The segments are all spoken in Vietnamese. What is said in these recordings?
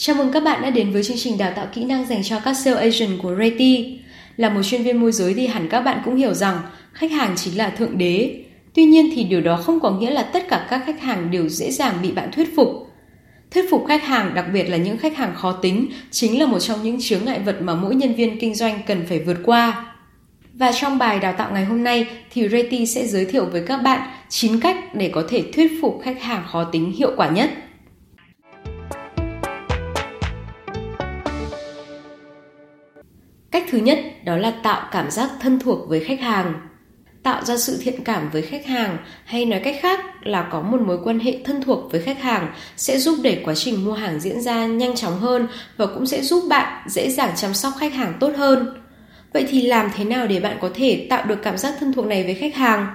Chào mừng các bạn đã đến với chương trình đào tạo kỹ năng dành cho các sales agent của Reti. Là một chuyên viên môi giới thì hẳn các bạn cũng hiểu rằng khách hàng chính là thượng đế. Tuy nhiên thì điều đó không có nghĩa là tất cả các khách hàng đều dễ dàng bị bạn thuyết phục. Thuyết phục khách hàng, đặc biệt là những khách hàng khó tính, chính là một trong những chướng ngại vật mà mỗi nhân viên kinh doanh cần phải vượt qua. Và trong bài đào tạo ngày hôm nay thì Reti sẽ giới thiệu với các bạn 9 cách để có thể thuyết phục khách hàng khó tính hiệu quả nhất. Cách thứ nhất đó là tạo cảm giác thân thuộc với khách hàng. Tạo ra sự thiện cảm với khách hàng hay nói cách khác là có một mối quan hệ thân thuộc với khách hàng sẽ giúp để quá trình mua hàng diễn ra nhanh chóng hơn và cũng sẽ giúp bạn dễ dàng chăm sóc khách hàng tốt hơn. Vậy thì làm thế nào để bạn có thể tạo được cảm giác thân thuộc này với khách hàng?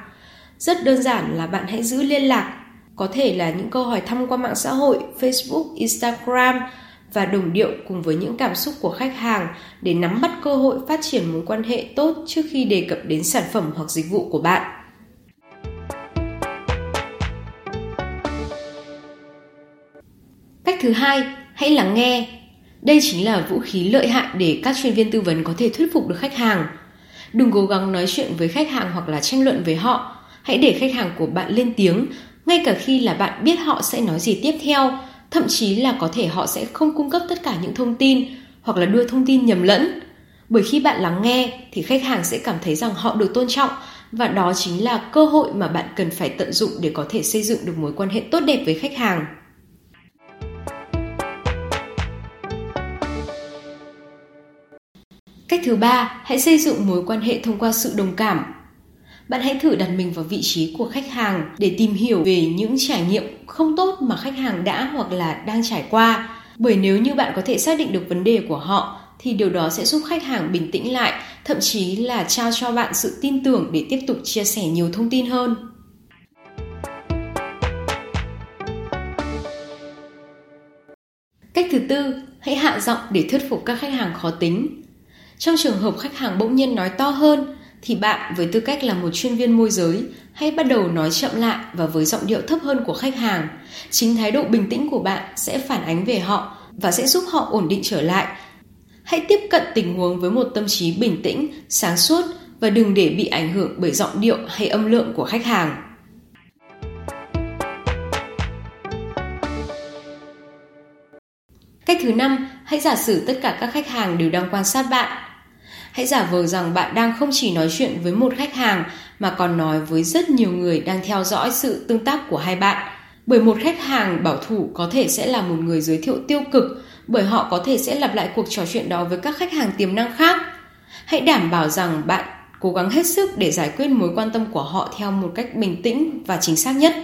Rất đơn giản là bạn hãy giữ liên lạc, có thể là những câu hỏi thăm qua mạng xã hội, Facebook, Instagram và đồng điệu cùng với những cảm xúc của khách hàng để nắm bắt cơ hội phát triển mối quan hệ tốt trước khi đề cập đến sản phẩm hoặc dịch vụ của bạn. Cách thứ hai, hãy lắng nghe. Đây chính là vũ khí lợi hại để các chuyên viên tư vấn có thể thuyết phục được khách hàng. Đừng cố gắng nói chuyện với khách hàng hoặc là tranh luận với họ. Hãy để khách hàng của bạn lên tiếng, ngay cả khi là bạn biết họ sẽ nói gì tiếp theo thậm chí là có thể họ sẽ không cung cấp tất cả những thông tin hoặc là đưa thông tin nhầm lẫn. Bởi khi bạn lắng nghe thì khách hàng sẽ cảm thấy rằng họ được tôn trọng và đó chính là cơ hội mà bạn cần phải tận dụng để có thể xây dựng được mối quan hệ tốt đẹp với khách hàng. Cách thứ ba, hãy xây dựng mối quan hệ thông qua sự đồng cảm bạn hãy thử đặt mình vào vị trí của khách hàng để tìm hiểu về những trải nghiệm không tốt mà khách hàng đã hoặc là đang trải qua. Bởi nếu như bạn có thể xác định được vấn đề của họ thì điều đó sẽ giúp khách hàng bình tĩnh lại, thậm chí là trao cho bạn sự tin tưởng để tiếp tục chia sẻ nhiều thông tin hơn. Cách thứ tư, hãy hạ giọng để thuyết phục các khách hàng khó tính. Trong trường hợp khách hàng bỗng nhiên nói to hơn, thì bạn với tư cách là một chuyên viên môi giới hãy bắt đầu nói chậm lại và với giọng điệu thấp hơn của khách hàng. Chính thái độ bình tĩnh của bạn sẽ phản ánh về họ và sẽ giúp họ ổn định trở lại. Hãy tiếp cận tình huống với một tâm trí bình tĩnh, sáng suốt và đừng để bị ảnh hưởng bởi giọng điệu hay âm lượng của khách hàng. Cách thứ năm, hãy giả sử tất cả các khách hàng đều đang quan sát bạn Hãy giả vờ rằng bạn đang không chỉ nói chuyện với một khách hàng mà còn nói với rất nhiều người đang theo dõi sự tương tác của hai bạn. Bởi một khách hàng bảo thủ có thể sẽ là một người giới thiệu tiêu cực, bởi họ có thể sẽ lặp lại cuộc trò chuyện đó với các khách hàng tiềm năng khác. Hãy đảm bảo rằng bạn cố gắng hết sức để giải quyết mối quan tâm của họ theo một cách bình tĩnh và chính xác nhất.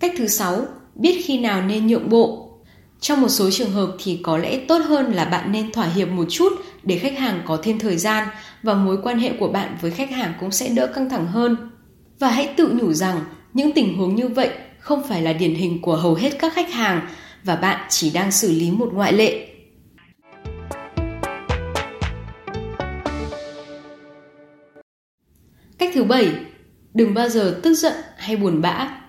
Cách thứ sáu, biết khi nào nên nhượng bộ trong một số trường hợp thì có lẽ tốt hơn là bạn nên thỏa hiệp một chút để khách hàng có thêm thời gian và mối quan hệ của bạn với khách hàng cũng sẽ đỡ căng thẳng hơn. Và hãy tự nhủ rằng những tình huống như vậy không phải là điển hình của hầu hết các khách hàng và bạn chỉ đang xử lý một ngoại lệ. Cách thứ bảy, đừng bao giờ tức giận hay buồn bã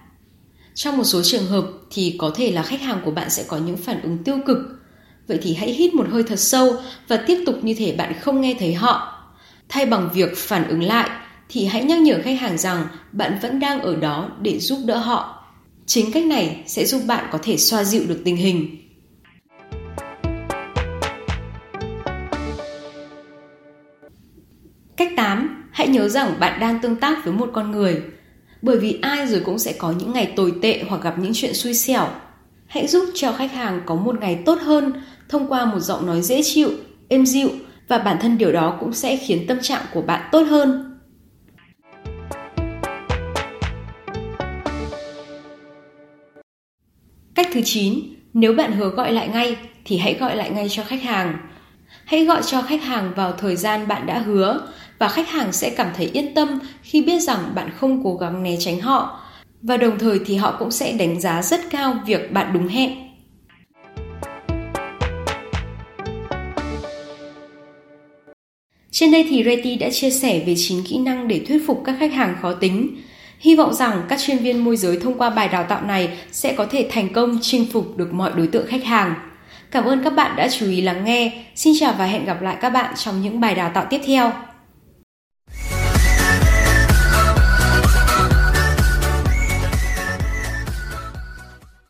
trong một số trường hợp thì có thể là khách hàng của bạn sẽ có những phản ứng tiêu cực. Vậy thì hãy hít một hơi thật sâu và tiếp tục như thể bạn không nghe thấy họ. Thay bằng việc phản ứng lại thì hãy nhắc nhở khách hàng rằng bạn vẫn đang ở đó để giúp đỡ họ. Chính cách này sẽ giúp bạn có thể xoa dịu được tình hình. Cách 8. Hãy nhớ rằng bạn đang tương tác với một con người bởi vì ai rồi cũng sẽ có những ngày tồi tệ hoặc gặp những chuyện xui xẻo. Hãy giúp cho khách hàng có một ngày tốt hơn thông qua một giọng nói dễ chịu, êm dịu và bản thân điều đó cũng sẽ khiến tâm trạng của bạn tốt hơn. Cách thứ 9, nếu bạn hứa gọi lại ngay thì hãy gọi lại ngay cho khách hàng. Hãy gọi cho khách hàng vào thời gian bạn đã hứa và khách hàng sẽ cảm thấy yên tâm khi biết rằng bạn không cố gắng né tránh họ và đồng thời thì họ cũng sẽ đánh giá rất cao việc bạn đúng hẹn. Trên đây thì Reti đã chia sẻ về 9 kỹ năng để thuyết phục các khách hàng khó tính. Hy vọng rằng các chuyên viên môi giới thông qua bài đào tạo này sẽ có thể thành công chinh phục được mọi đối tượng khách hàng. Cảm ơn các bạn đã chú ý lắng nghe. Xin chào và hẹn gặp lại các bạn trong những bài đào tạo tiếp theo.